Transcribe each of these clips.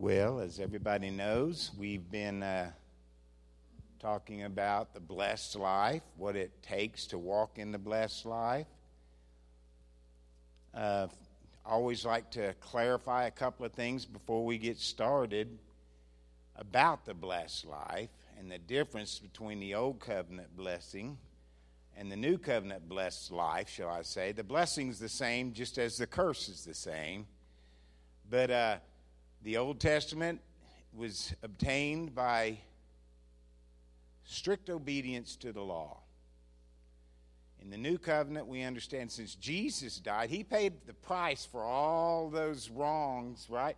Well, as everybody knows, we've been uh, talking about the blessed life, what it takes to walk in the blessed life. Uh, always like to clarify a couple of things before we get started about the blessed life and the difference between the old covenant blessing and the new covenant blessed life, shall I say. The blessing's the same, just as the curse is the same. But uh, the Old Testament was obtained by strict obedience to the law. In the new covenant, we understand since Jesus died, he paid the price for all those wrongs, right?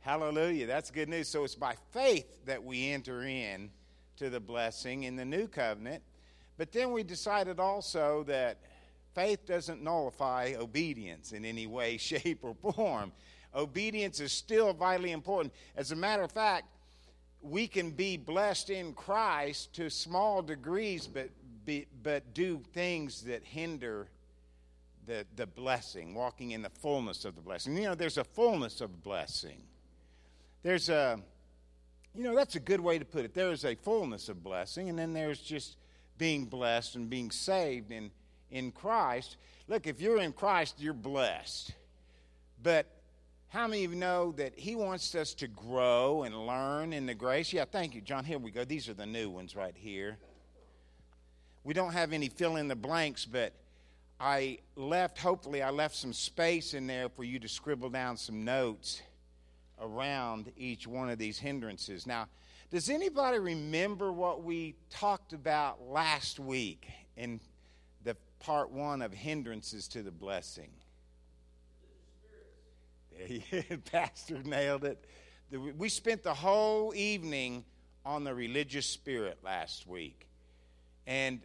Hallelujah. That's good news. So it's by faith that we enter in to the blessing in the new covenant. But then we decided also that faith doesn't nullify obedience in any way, shape, or form obedience is still vitally important. As a matter of fact, we can be blessed in Christ to small degrees, but, be, but do things that hinder the, the blessing, walking in the fullness of the blessing. You know, there's a fullness of blessing. There's a, you know, that's a good way to put it. There is a fullness of blessing, and then there's just being blessed and being saved in, in Christ. Look, if you're in Christ, you're blessed. But how many of you know that He wants us to grow and learn in the grace? Yeah, thank you, John. Here we go. These are the new ones right here. We don't have any fill in the blanks, but I left, hopefully, I left some space in there for you to scribble down some notes around each one of these hindrances. Now, does anybody remember what we talked about last week in the part one of hindrances to the blessing? Pastor nailed it. We spent the whole evening on the religious spirit last week. And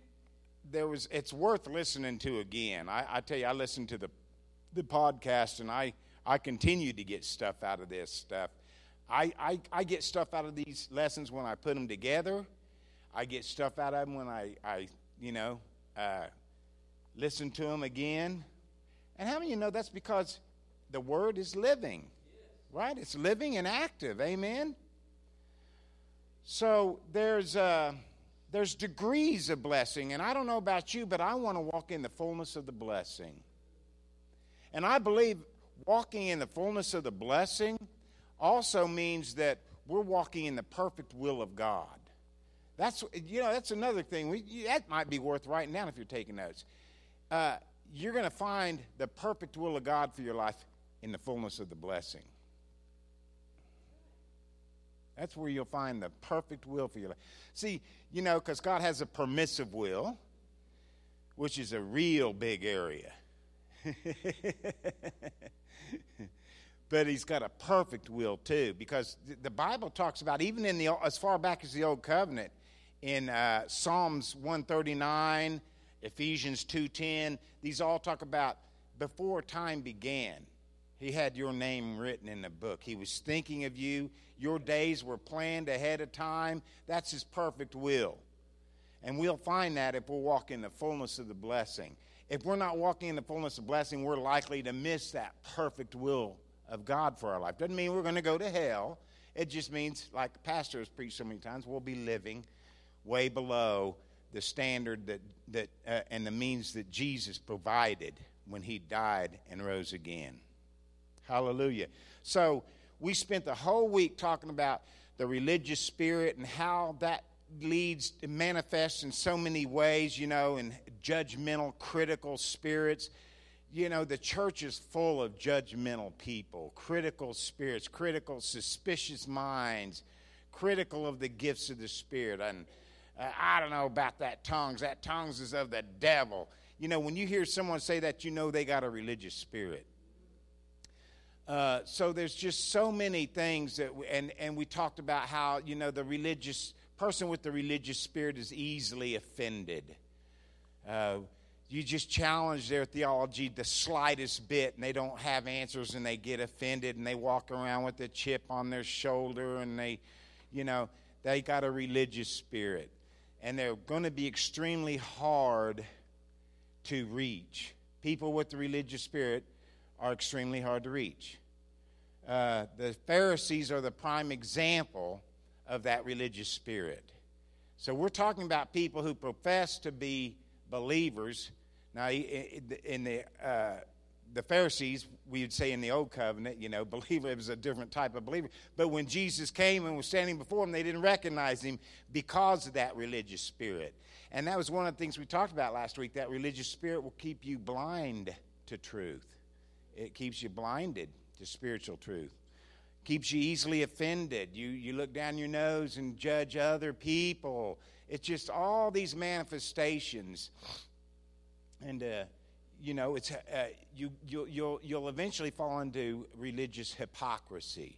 there was it's worth listening to again. I, I tell you, I listened to the the podcast and I, I continue to get stuff out of this stuff. I, I, I get stuff out of these lessons when I put them together. I get stuff out of them when I, I you know, uh, listen to them again. And how many of you know that's because the word is living, right? It's living and active. Amen. So there's uh, there's degrees of blessing, and I don't know about you, but I want to walk in the fullness of the blessing. And I believe walking in the fullness of the blessing also means that we're walking in the perfect will of God. That's you know that's another thing. We, that might be worth writing down if you're taking notes. Uh, you're going to find the perfect will of God for your life in the fullness of the blessing. That's where you'll find the perfect will for your life. See, you know, because God has a permissive will, which is a real big area. but he's got a perfect will too, because the Bible talks about even in the as far back as the Old Covenant, in uh, Psalms 139, Ephesians 2:10, these all talk about before time began. He had your name written in the book. He was thinking of you. Your days were planned ahead of time. That's His perfect will. And we'll find that if we walk in the fullness of the blessing. If we're not walking in the fullness of blessing, we're likely to miss that perfect will of God for our life. Doesn't mean we're going to go to hell. It just means, like the pastor has preached so many times, we'll be living way below the standard that, that uh, and the means that Jesus provided when he died and rose again. Hallelujah. So we spent the whole week talking about the religious spirit and how that leads manifests in so many ways, you know, in judgmental, critical spirits. You know, the church is full of judgmental people, critical spirits, critical, suspicious minds, critical of the gifts of the Spirit. And uh, I don't know about that tongues. That tongues is of the devil. You know, when you hear someone say that, you know they got a religious spirit. Uh, so there's just so many things that, we, and and we talked about how you know the religious person with the religious spirit is easily offended. Uh, you just challenge their theology the slightest bit, and they don't have answers, and they get offended, and they walk around with a chip on their shoulder, and they, you know, they got a religious spirit, and they're going to be extremely hard to reach. People with the religious spirit are extremely hard to reach. uh, the Pharisees are the prime example of that religious spirit. So we're talking about people who profess to be believers. Now, in the uh, the Pharisees, we would say in the Old Covenant, you know, believer was a different type of believer. But when Jesus came and was standing before them, they didn't recognize him because of that religious spirit. And that was one of the things we talked about last week. That religious spirit will keep you blind to truth, it keeps you blinded to spiritual truth. Keeps you easily offended. You, you look down your nose and judge other people. It's just all these manifestations. And, uh, you know, it's, uh, you, you, you'll, you'll eventually fall into religious hypocrisy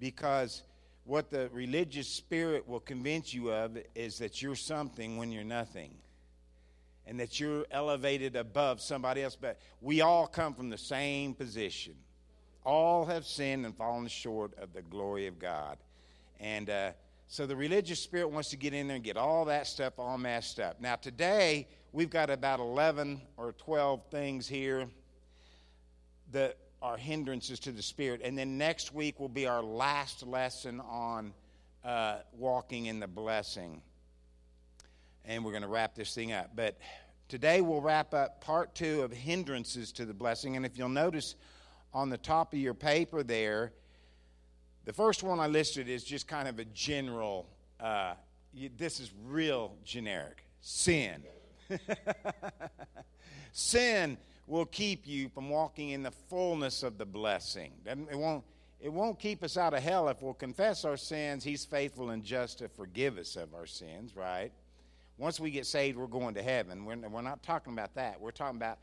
because what the religious spirit will convince you of is that you're something when you're nothing and that you're elevated above somebody else. But we all come from the same position. All have sinned and fallen short of the glory of God. And uh, so the religious spirit wants to get in there and get all that stuff all messed up. Now, today, we've got about 11 or 12 things here that are hindrances to the Spirit. And then next week will be our last lesson on uh, walking in the blessing. And we're going to wrap this thing up. But today we'll wrap up part two of hindrances to the blessing. And if you'll notice on the top of your paper there, the first one I listed is just kind of a general, uh, this is real generic sin. Sin will keep you from walking in the fullness of the blessing. It won't, it won't keep us out of hell if we'll confess our sins. He's faithful and just to forgive us of our sins, right? Once we get saved, we're going to heaven. We're, we're not talking about that. We're talking about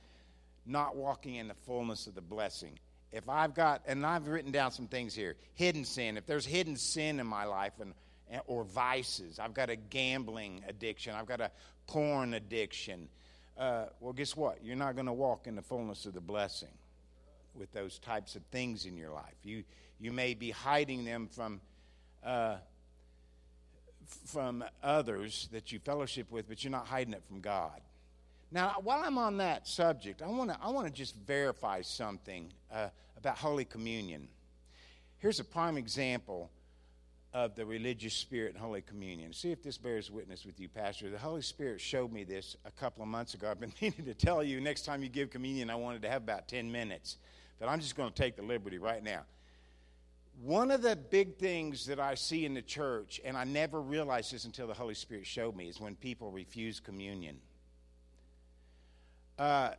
not walking in the fullness of the blessing. If I've got, and I've written down some things here hidden sin, if there's hidden sin in my life and or vices. I've got a gambling addiction. I've got a porn addiction. Uh, well, guess what? You're not going to walk in the fullness of the blessing with those types of things in your life. You, you may be hiding them from, uh, from others that you fellowship with, but you're not hiding it from God. Now, while I'm on that subject, I want to I wanna just verify something uh, about Holy Communion. Here's a prime example of the religious spirit in Holy Communion. See if this bears witness with you, Pastor. The Holy Spirit showed me this a couple of months ago. I've been meaning to tell you next time you give communion, I wanted to have about 10 minutes. But I'm just going to take the liberty right now. One of the big things that I see in the church, and I never realized this until the Holy Spirit showed me, is when people refuse communion. Uh,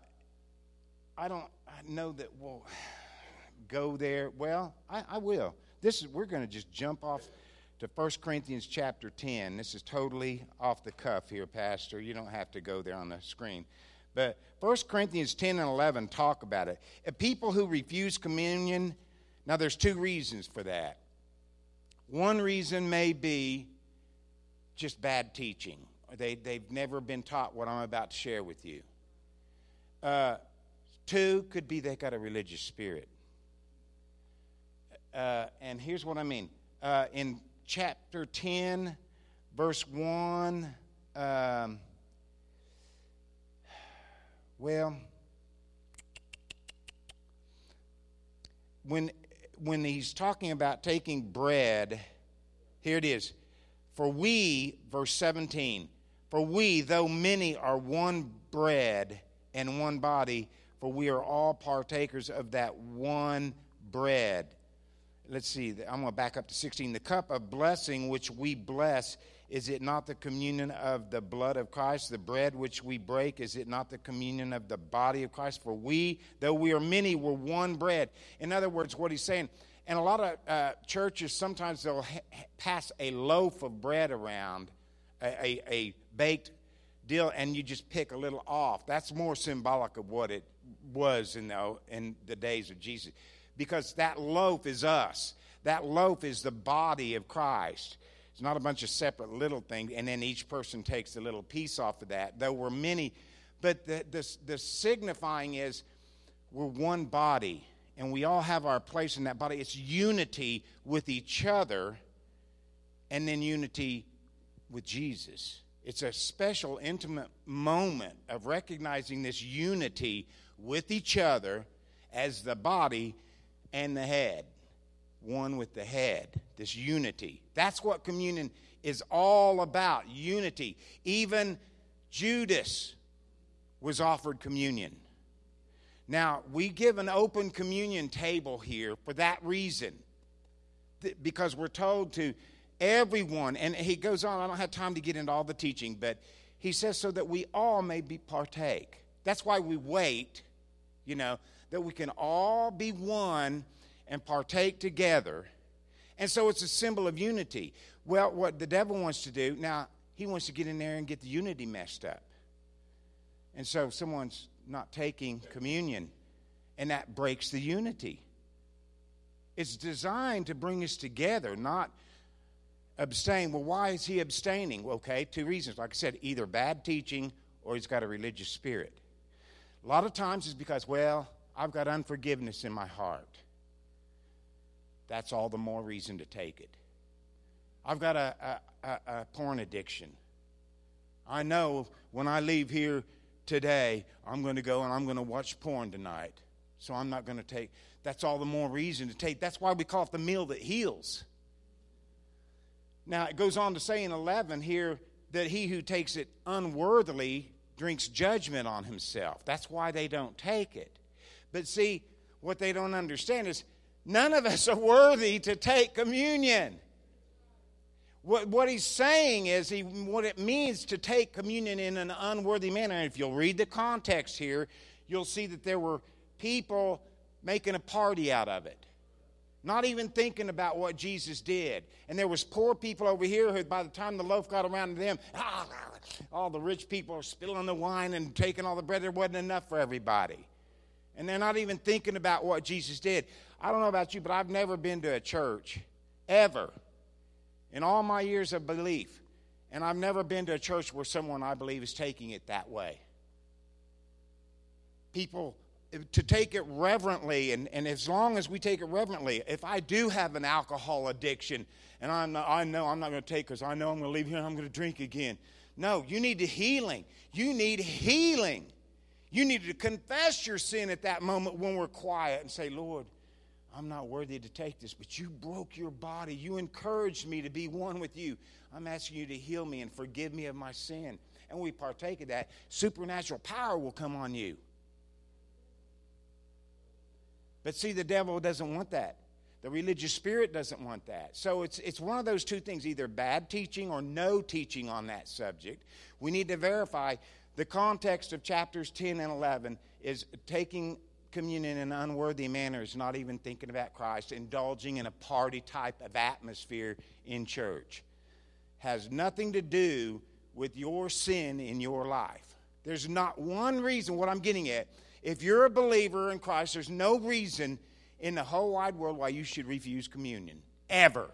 I don't I know that we'll go there. Well, I, I will. This is we're going to just jump off to 1 Corinthians chapter 10. This is totally off the cuff here, Pastor. You don't have to go there on the screen. But 1 Corinthians 10 and 11 talk about it. People who refuse communion, now there's two reasons for that. One reason may be just bad teaching. They, they've never been taught what I'm about to share with you. Uh, two could be they've got a religious spirit. Uh, and here's what I mean. Uh, in chapter 10, verse 1. Um, well, when, when he's talking about taking bread, here it is. For we, verse 17, for we, though many, are one bread and one body, for we are all partakers of that one bread let's see, I'm going to back up to 16. The cup of blessing which we bless, is it not the communion of the blood of Christ? The bread which we break, is it not the communion of the body of Christ? For we, though we are many, we're one bread. In other words, what he's saying, and a lot of uh, churches, sometimes they'll ha- pass a loaf of bread around, a, a, a baked deal, and you just pick a little off. That's more symbolic of what it was in the, in the days of Jesus because that loaf is us. That loaf is the body of Christ. It's not a bunch of separate little things, and then each person takes a little piece off of that, though we're many. But the, the, the signifying is we're one body, and we all have our place in that body. It's unity with each other, and then unity with Jesus. It's a special, intimate moment of recognizing this unity with each other as the body and the head. One with the head, this unity. That's what communion is all about unity. Even Judas was offered communion. Now, we give an open communion table here for that reason, because we're told to everyone, and he goes on, I don't have time to get into all the teaching, but he says so that we all may be partake. That's why we wait, you know, that we can all be one and partake together. And so it's a symbol of unity. Well, what the devil wants to do, now, he wants to get in there and get the unity messed up. And so someone's not taking communion, and that breaks the unity. It's designed to bring us together, not abstain. Well, why is he abstaining? Okay, two reasons. Like I said, either bad teaching or he's got a religious spirit. A lot of times it's because, well, I've got unforgiveness in my heart. That's all the more reason to take it. I've got a, a, a, porn addiction. I know when I leave here today, I'm going to go and I'm going to watch porn tonight. So I'm not going to take. That's all the more reason to take. That's why we call it the meal that heals. Now, it goes on to say in 11 here that he who takes it unworthily drinks judgment on himself. That's why they don't take it. But see, what they don't understand is none of us are worthy to take communion. What, what he's saying is he, what it means to take communion in an unworthy manner. And if you'll read the context here, you'll see that there were people making a party out of it. Not even thinking about what jesus did. And there was poor people over here who by the time the loaf got around to them all the rich people are spilling the wine and taking all the bread. There wasn't enough for everybody. And they're not even thinking about what jesus did i don't know about you but i've never been to a church ever in all my years of belief. And I've never been to a church where someone I believe is taking it that way. People, to take it reverently, and, and as long as we take it reverently, if I do have an alcohol addiction, and I'm not, I know I'm not going to take because I know I'm going to leave here and I'm going to drink again. No, you need the healing. You need healing. You need to confess your sin at that moment when we're quiet and say, Lord, I'm not worthy to take this, but you broke your body. You encouraged me to be one with you. I'm asking you to heal me and forgive me of my sin. And we partake of that. Supernatural power will come on you. But see, the devil doesn't want that. The religious spirit doesn't want that. So it's, it's one of those two things either bad teaching or no teaching on that subject. We need to verify the context of chapters 10 and 11 is taking communion in unworthy manner is not even thinking about Christ, indulging in a party type of atmosphere in church. Has nothing to do with your sin in your life. There's not one reason, what I'm getting at, if you're a believer in Christ, there's no reason in the whole wide world why you should refuse communion. Ever.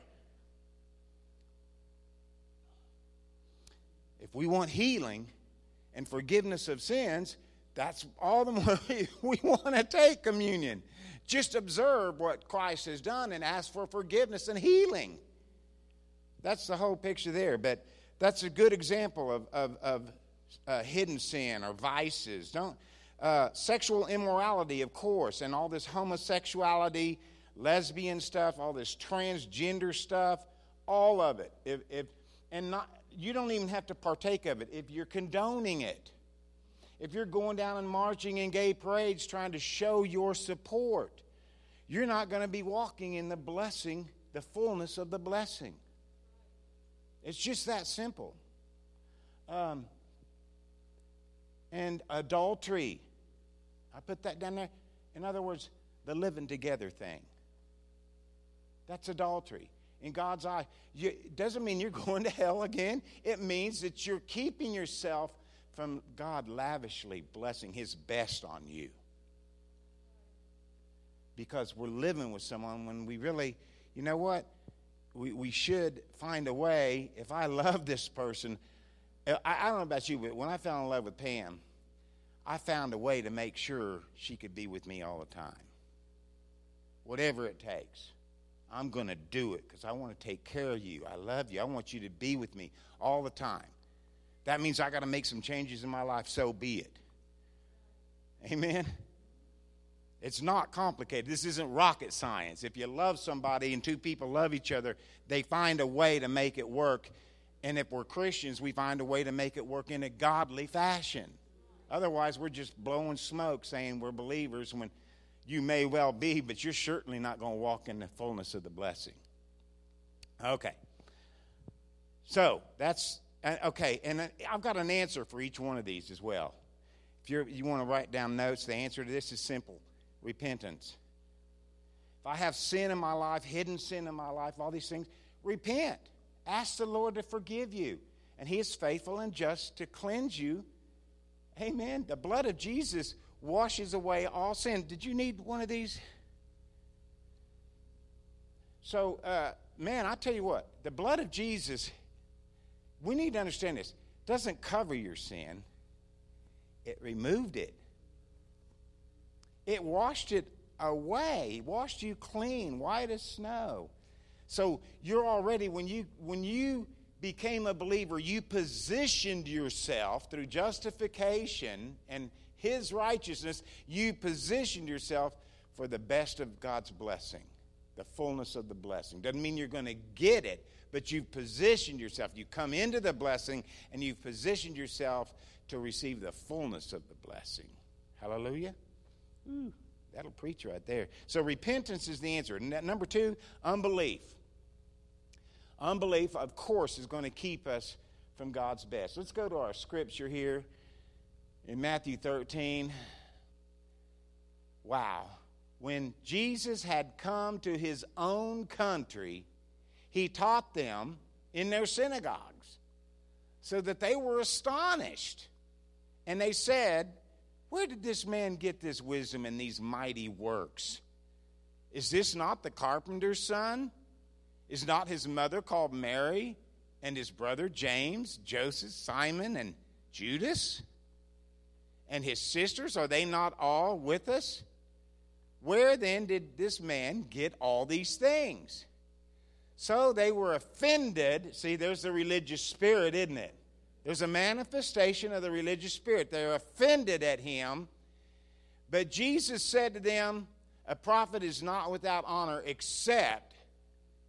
If we want healing and forgiveness of sins, that's all the more we want to take communion. Just observe what Christ has done and ask for forgiveness and healing. That's the whole picture there. But that's a good example of, of, of uh, hidden sin or vices. Don't uh, sexual immorality, of course, and all this homosexuality, lesbian stuff, all this transgender stuff, all of it. If, if and not you don't even have to partake of it if you're condoning it if you're going down and marching in gay parades trying to show your support, you're not going to be walking in the blessing, the fullness of the blessing. It's just that simple. Um, and adultery. I put that down there. In other words, the living together thing. That's adultery. In God's eye, you, it doesn't mean you're going to hell again. It means that you're keeping yourself from God lavishly blessing His best on you. Because we're living with someone when we really, you know what? We, we should find a way. If I love this person, uh, I, I don't know about you, but when I fell in love with Pam, I found a way to make sure she could be with me all the time. Whatever it takes. I'm going to do it because I want to take care of you. I love you. I want you to be with me all the time. That means I got to make some changes in my life, so be it. Amen. It's not complicated. This isn't rocket science. If you love somebody and two people love each other, they find a way to make it work. And if we're Christians, we find a way to make it work in a godly fashion. Otherwise, we're just blowing smoke saying we're believers when you may well be, but you're certainly not going to walk in the fullness of the blessing. Okay. So that's uh, okay, and I've got an answer for each one of these as well. If you you want to write down notes, the answer to this is simple repentance. If I have sin in my life, hidden sin in my life, all these things, repent. Ask the Lord to forgive you. And He is faithful and just to cleanse you. Amen. The blood of Jesus washes away all sin. Did you need one of these? So, uh, man, I tell you what, the blood of Jesus, we need to understand this, It doesn't cover your sin, it removed it. It washed it away, washed you clean, white as snow. So you're already when you when you became a believer, you positioned yourself through justification and his righteousness, you positioned yourself for the best of God's blessing, the fullness of the blessing. Doesn't mean you're going to get it, but you've positioned yourself. You come into the blessing and you've positioned yourself to receive the fullness of the blessing. Hallelujah. Ooh, that'll preach right there. So repentance is the answer. Number two, unbelief. Unbelief, of course, is going to keep us from God's best. Let's go to our scripture here in Matthew 13. Wow. When Jesus had come to his own country, he taught them in their synagogues so that they were astonished. And they said, Where did this man get this wisdom and these mighty works? Is this not the carpenter's son? Is not his mother called Mary, and his brother James, Joseph, Simon, and Judas? And his sisters, are they not all with us? Where then did this man get all these things? So they were offended. See, there's the religious spirit, isn't it? There's a manifestation of the religious spirit. They're offended at him. But Jesus said to them, A prophet is not without honor except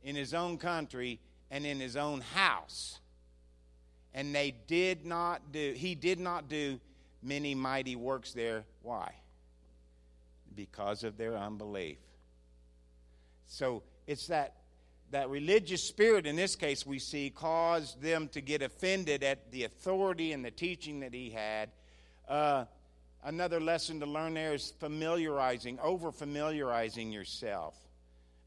in his own country and in his own house. And they did not do, he did not do many mighty works there. Why? Because of their unbelief. So it's that that religious spirit in this case we see caused them to get offended at the authority and the teaching that he had. Uh, another lesson to learn there is familiarizing, over familiarizing yourself.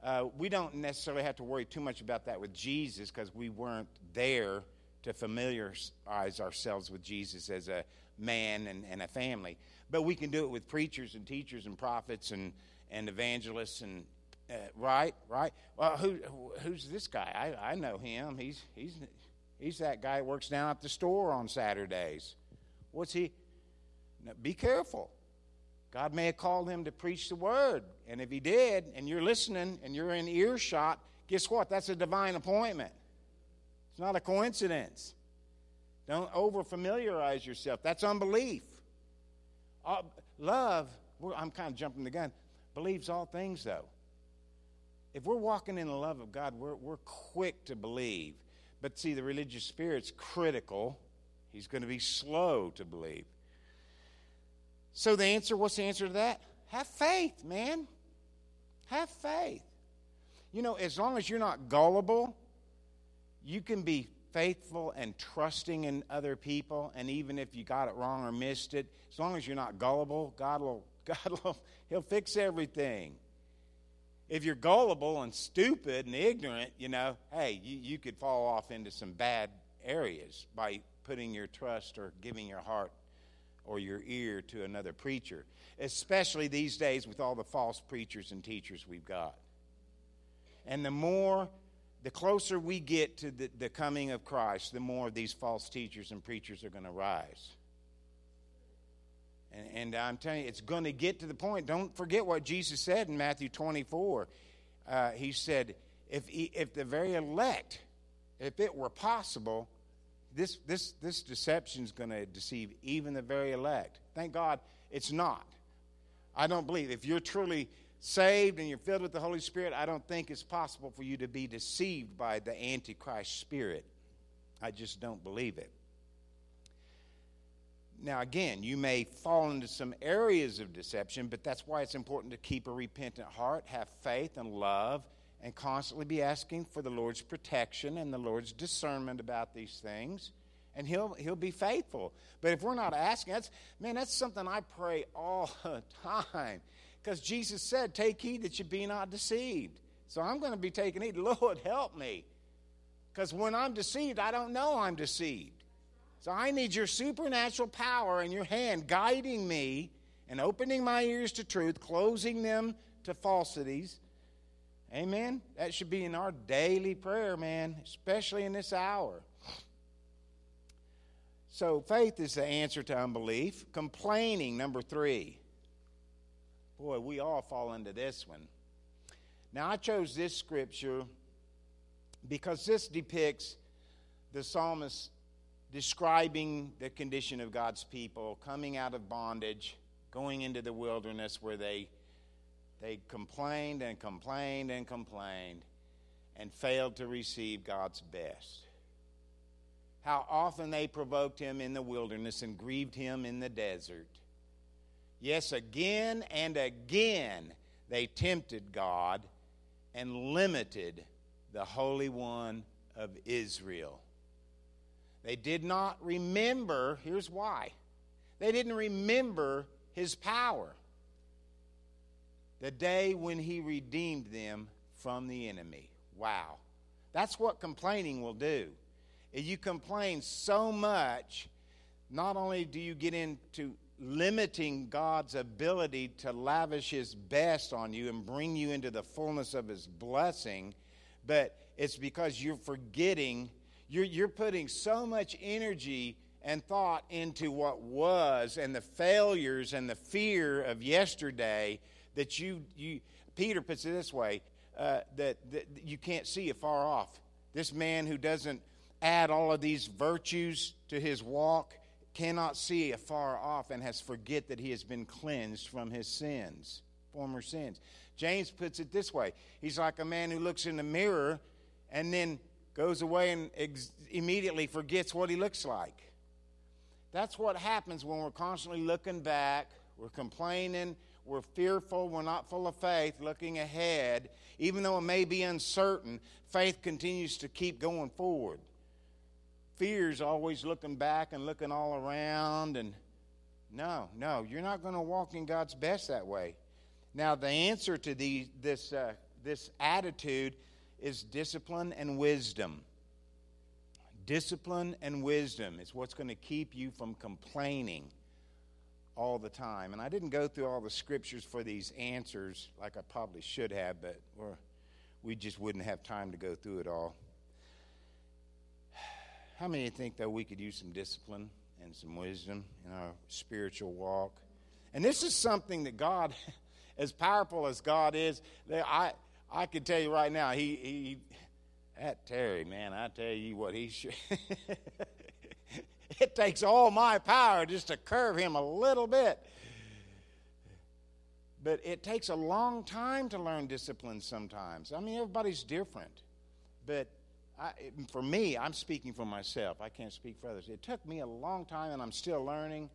Uh, we don't necessarily have to worry too much about that with Jesus because we weren't there to familiarize ourselves with Jesus as a man and, and a family. But we can do it with preachers and teachers and prophets and, and evangelists and uh, right, right. Well, who who's this guy? I, I know him. He's he's he's that guy that works down at the store on Saturdays. What's he? Now, be careful. God may have called him to preach the word. And if he did, and you're listening and you're in earshot, guess what? That's a divine appointment. It's not a coincidence. Don't over familiarize yourself. That's unbelief. Uh, love, I'm kind of jumping the gun, believes all things, though. If we're walking in the love of God, we're, we're quick to believe. But see, the religious spirit's critical. He's going to be slow to believe. So the answer, what's the answer to that? Have faith, man. Have faith. You know, as long as you're not gullible, you can be faithful and trusting in other people. And even if you got it wrong or missed it, as long as you're not gullible, God will, God will, He'll fix everything. If you're gullible and stupid and ignorant, you know, hey, you, you could fall off into some bad areas by putting your trust or giving your heart or your ear to another preacher, especially these days with all the false preachers and teachers we've got. And the more, the closer we get to the, the coming of Christ, the more these false teachers and preachers are going to rise. And, and, I'm telling you, it's going to get to the point. Don't forget what Jesus said in Matthew 24. Uh, he said, if, if the very elect, if it were possible, this, this, this deception is going to deceive even the very elect. Thank God it's not. I don't believe. If you're truly saved and you're filled with the Holy Spirit, I don't think it's possible for you to be deceived by the Antichrist spirit. I just don't believe it. Now, again, you may fall into some areas of deception, but that's why it's important to keep a repentant heart, have faith and love, and constantly be asking for the Lord's protection and the Lord's discernment about these things. And he'll, he'll be faithful. But if we're not asking, that's, man, that's something I pray all the time. Because Jesus said, Take heed that you be not deceived. So I'm going to be taking heed. Lord, help me. Because when I'm deceived, I don't know I'm deceived. So I need your supernatural power in your hand guiding me and opening my ears to truth, closing them to falsities. Amen. That should be in our daily prayer, man, especially in this hour. So faith is the answer to unbelief. Complaining, number three. Boy, we all fall into this one. Now, I chose this scripture because this depicts the psalmist describing the condition of God's people coming out of bondage, going into the wilderness where they, they complained and complained and complained and failed to receive God's best. How often they provoked him in the wilderness and grieved him in the desert. Yes, again and again they tempted God and limited the Holy One of Israel. They did not remember, here's why. They didn't remember his power. The day when he redeemed them from the enemy. Wow. That's what complaining will do. If you complain so much, not only do you get into limiting God's ability to lavish his best on you and bring you into the fullness of his blessing, but it's because you're forgetting you're, you're putting so much energy and thought into what was and the failures and the fear of yesterday that you, you Peter puts it this way uh, that, that you can't see afar off. This man who doesn't add all of these virtues to his walk cannot see afar off and has forget that he has been cleansed from his sins, former sins. James puts it this way He's like a man who looks in the mirror and then goes away and ex- immediately forgets what he looks like. That's what happens when we're constantly looking back, we're complaining, we're fearful, we're not full of faith, looking ahead. Even though it may be uncertain, faith continues to keep going forward. Fear's always looking back and looking all around, and no, no, you're not going to walk in God's best that way. Now, the answer to the, this, uh, this attitude is discipline and wisdom. Discipline and wisdom is what's going to keep you from complaining all the time. And I didn't go through all the scriptures for these answers like I probably should have, but we just wouldn't have time to go through it all. How many think that we could use some discipline and some wisdom in our spiritual walk? And this is something that God, as powerful as God is, that I, I can tell you right now, he, he that Terry, man, I tell you what, he should. it takes all my power just to curve him a little bit. But it takes a long time to learn discipline sometimes. I mean, everybody's different. But I, for me, I'm speaking for myself. I can't speak for others. It took me a long time, and I'm still learning.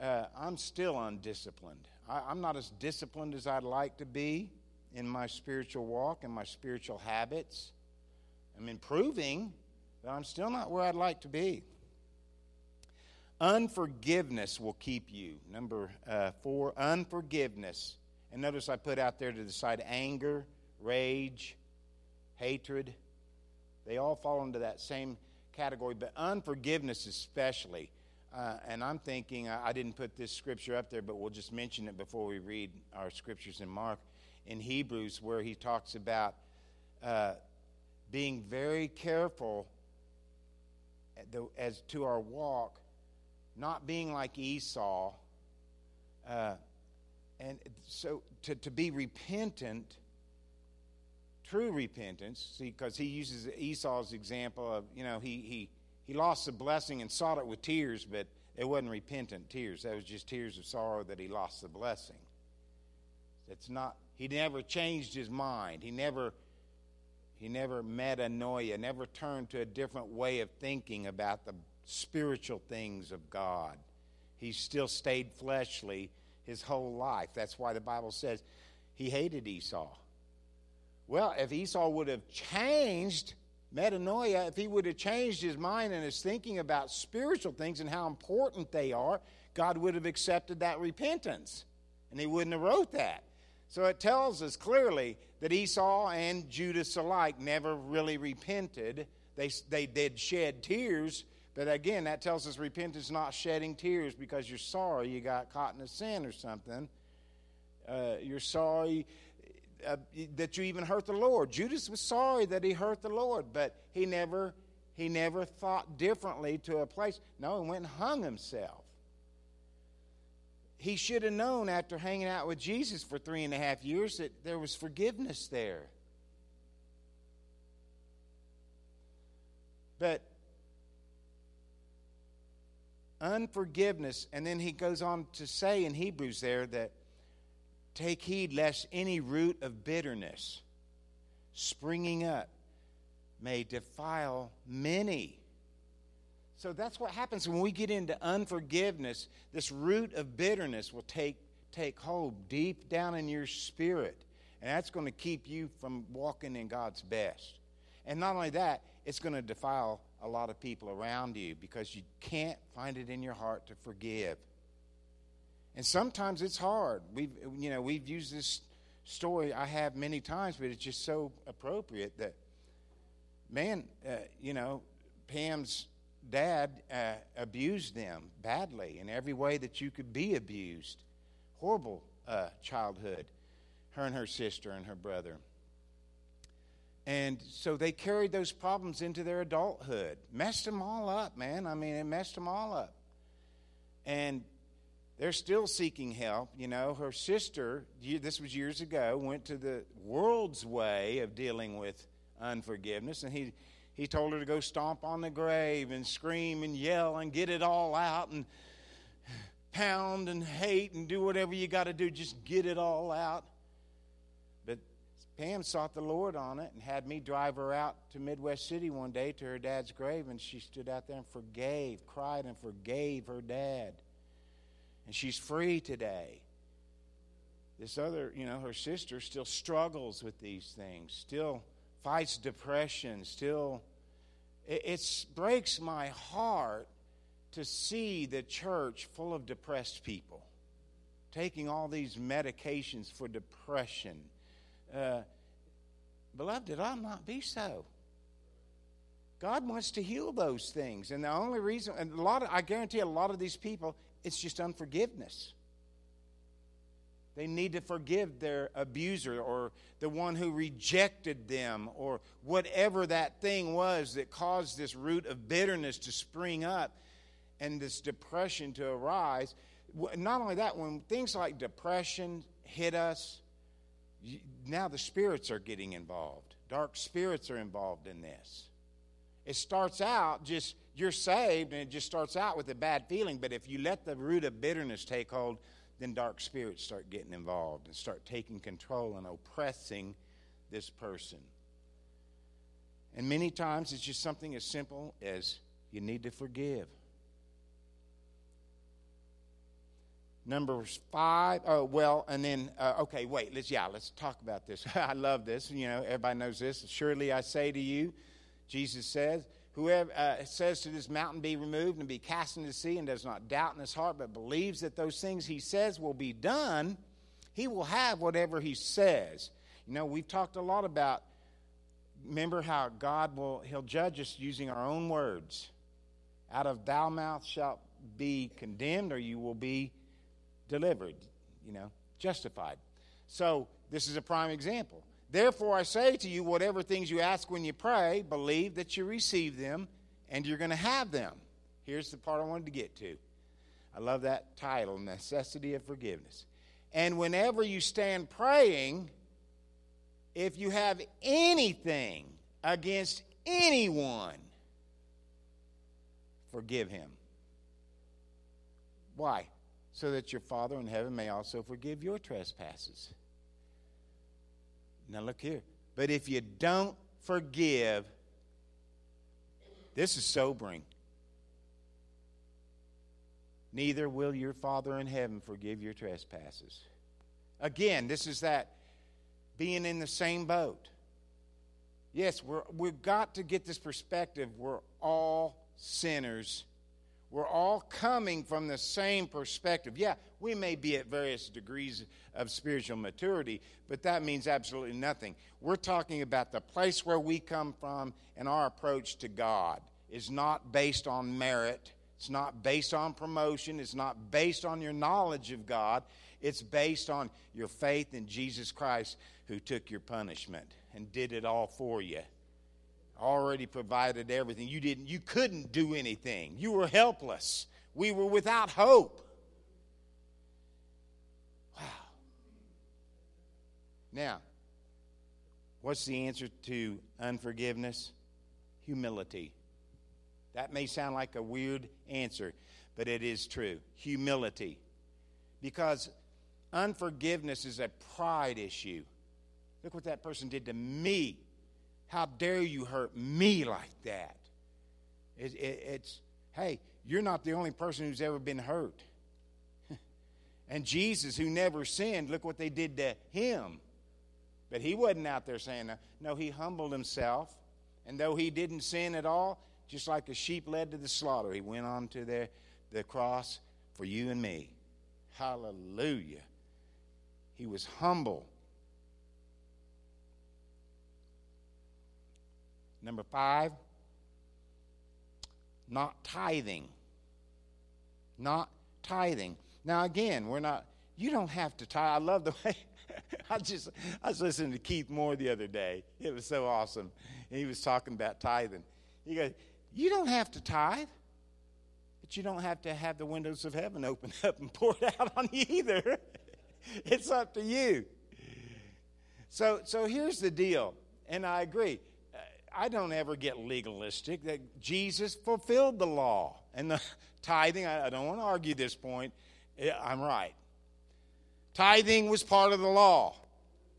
Uh, I'm still undisciplined. I, I'm not as disciplined as I'd like to be in my spiritual walk and my spiritual habits. I'm improving, but I'm still not where I'd like to be. Unforgiveness will keep you. Number uh, four, unforgiveness. And notice I put out there to the side anger, rage, hatred. They all fall into that same category, but unforgiveness especially. Uh, and I'm thinking, I, I didn't put this scripture up there, but we'll just mention it before we read our scriptures in Mark in Hebrews where he talks about uh, being very careful as to our walk, not being like Esau. Uh, and so to, to be repentant, true repentance, see, because he uses Esau's example of, you know, he, he, he lost the blessing and sought it with tears, but it wasn't repentant tears. That was just tears of sorrow that he lost the blessing. That's not he never changed his mind. He never he never metanoia, never turned to a different way of thinking about the spiritual things of God. He still stayed fleshly his whole life. That's why the Bible says he hated Esau. Well, if Esau would have changed metanoia, if he would have changed his mind and his thinking about spiritual things and how important they are, God would have accepted that repentance. And he wouldn't have wrote that. So it tells us clearly that Esau and Judas alike never really repented. They, they did shed tears, but again, that tells us repentance is not shedding tears because you're sorry you got caught in a sin or something. Uh, you're sorry uh, that you even hurt the Lord. Judas was sorry that he hurt the Lord, but he never he never thought differently to a place. No, he went and hung himself. He should have known after hanging out with Jesus for three and a half years that there was forgiveness there. But unforgiveness, and then he goes on to say in Hebrews there that Take heed lest any root of bitterness springing up may defile many. So that's what happens when we get into unforgiveness. This root of bitterness will take, take hold deep down in your spirit. And that's going to keep you from walking in God's best. And not only that, it's going to defile a lot of people around you because you can't find it in your heart to forgive. And sometimes it's hard. We've, you know, we've used this story I have many times, but it's just so appropriate that, man, uh, you know, Pam's dad uh, abused them badly in every way that you could be abused. Horrible uh, childhood, her and her sister and her brother. And so they carried those problems into their adulthood. Messed them all up, man. I mean, it messed them all up. And they're still seeking help. You know, her sister, this was years ago, went to the world's way of dealing with unforgiveness, and he, he told her to go stomp on the grave and scream and yell and get it all out and pound and hate and do whatever you got to do, just get it all out. But Pam sought the Lord on it and had me drive her out to Midwest City one day to her dad's grave, and she stood out there and forgave, cried and forgave her dad and she's free today. This other, you know, her sister still struggles with these things, still fights depression, still. It breaks my heart to see the church full of depressed people taking all these medications for depression. Uh, beloved, it ought not be so. God wants to heal those things. And the only reason, and a lot of, I guarantee a lot of these people, it's just unforgiveness. They need to forgive their abuser or the one who rejected them or whatever that thing was that caused this root of bitterness to spring up and this depression to arise. Not only that, when things like depression hit us, now the spirits are getting involved. Dark spirits are involved in this. It starts out just you're saved and it just starts out with a bad feeling, but if you let the root of bitterness take hold, then dark spirits start getting involved and start taking control and oppressing this person. And many times it's just something as simple as you need to forgive. Number five, oh, well, and then, uh, okay, wait, let's, yeah, let's talk about this. I love this. You know, everybody knows this. Surely I say to you, Jesus says, Whoever uh, says to this mountain, be removed and be cast into the sea, and does not doubt in his heart, but believes that those things he says will be done, he will have whatever he says. You know, we've talked a lot about, remember how God will, he'll judge us using our own words. Out of thou mouth shalt be condemned, or you will be delivered, you know, justified. So, this is a prime example. Therefore, I say to you, whatever things you ask when you pray, believe that you receive them and you're going to have them. Here's the part I wanted to get to. I love that title, Necessity of Forgiveness. And whenever you stand praying, if you have anything against anyone, forgive him. Why? So that your Father in heaven may also forgive your trespasses. Now, look here. But if you don't forgive, this is sobering. Neither will your Father in heaven forgive your trespasses. Again, this is that being in the same boat. Yes, we're, we've got to get this perspective. We're all sinners. We're all coming from the same perspective. Yeah, we may be at various degrees of spiritual maturity, but that means absolutely nothing. We're talking about the place where we come from and our approach to God is not based on merit. It's not based on promotion. It's not based on your knowledge of God. It's based on your faith in Jesus Christ who took your punishment and did it all for you. Already provided everything. You didn't you couldn't do anything. You were helpless. We were without hope. Wow. Now, what's the answer to unforgiveness? Humility. That may sound like a weird answer, but it is true. Humility. Because unforgiveness is a pride issue. Look what that person did to me. How dare you hurt me like that? It, it, it's, hey, you're not the only person who's ever been hurt. and Jesus, who never sinned, look what they did to him. But he wasn't out there saying, no, he humbled himself. And though he didn't sin at all, just like a sheep led to the slaughter, he went on to the, the cross for you and me. Hallelujah. He was humble. Number five, not tithing. Not tithing. Now, again, we're not, you don't have to tithe. I love the way, I just, I was listening to Keith Moore the other day. It was so awesome. And he was talking about tithing. He goes, You don't have to tithe, but you don't have to have the windows of heaven open up and pour it out on you either. it's up to you. So, so here's the deal, and I agree. I don't ever get legalistic that Jesus fulfilled the law and the tithing. I, don't want to argue this point. I'm right. Tithing was part of the law.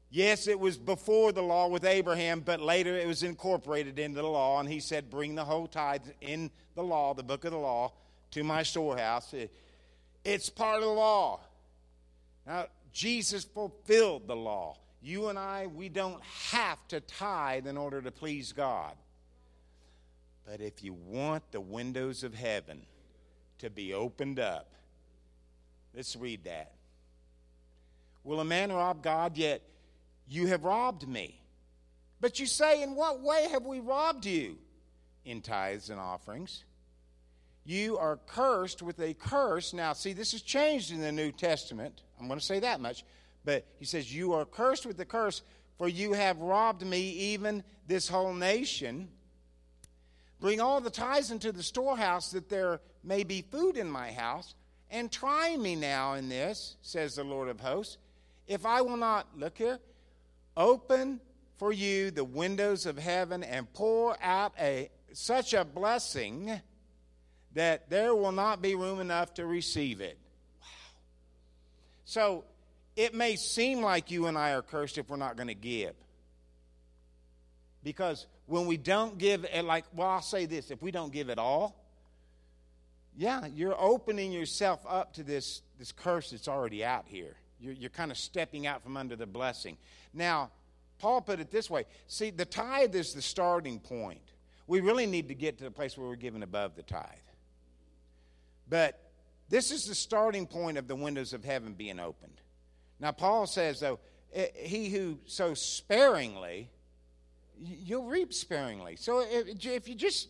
Yes, it was before the law with Abraham, but later it was incorporated into the law, and he said, Bring the whole tithe in the law, the book of the law, to my storehouse. It's part of the law. Now, Jesus fulfilled the law. You and I, we don't have to tithe in order to please God. But if you want the windows of heaven to be opened up, let's read that. Will a man rob God? Yet you have robbed me. But you say, In what way have we robbed you? In tithes and offerings. You are cursed with a curse. Now, see, this is changed in the New Testament. I'm going to say that much. But he says, You are cursed with the curse, for you have robbed me, even this whole nation. Bring all the tithes into the storehouse, that there may be food in my house. And try me now in this, says the Lord of hosts, if I will not, look here, open for you the windows of heaven and pour out a such a blessing that there will not be room enough to receive it. Wow. So it may seem like you and I are cursed if we're not going to give. Because when we don't give, eh, like, well, I'll say this if we don't give at all, yeah, you're opening yourself up to this, this curse that's already out here. You're, you're kind of stepping out from under the blessing. Now, Paul put it this way see, the tithe is the starting point. We really need to get to the place where we're giving above the tithe. But this is the starting point of the windows of heaven being opened. Now, Paul says, though, eh, he who sows sparingly, you'll reap sparingly. So if you just,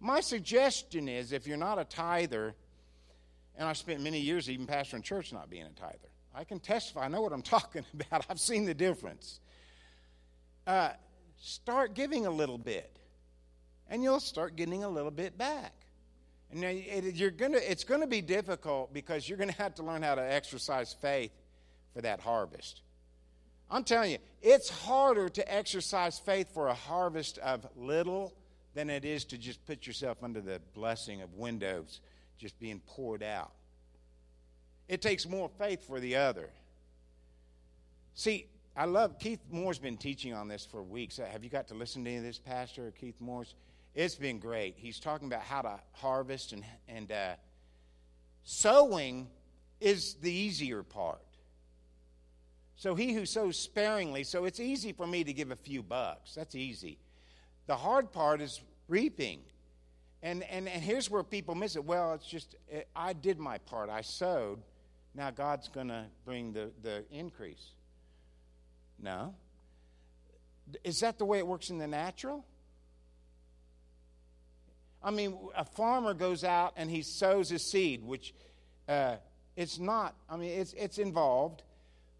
my suggestion is if you're not a tither, and I spent many years even pastoring church not being a tither, I can testify. I know what I'm talking about. I've seen the difference. Uh, start giving a little bit, and you'll start getting a little bit back. And you're gonna, it's going to be difficult because you're going to have to learn how to exercise faith for that harvest. I'm telling you, it's harder to exercise faith for a harvest of little than it is to just put yourself under the blessing of windows just being poured out. It takes more faith for the other. See, I love Keith Moore's been teaching on this for weeks. Uh, have you got to listen to any of this, Pastor Keith Moore's? It's been great. He's talking about how to harvest and and uh, sowing is the easier part. So he who sows sparingly, so it's easy for me to give a few bucks. That's easy. The hard part is reaping. And, and, and here's where people miss it. Well, it's just, eh, I did my part. I sowed. Now God's going to bring the, the increase. No. Is that the way it works in the natural? I mean, a farmer goes out and he sows his seed, which uh, it's not, I mean, it's, it's involved,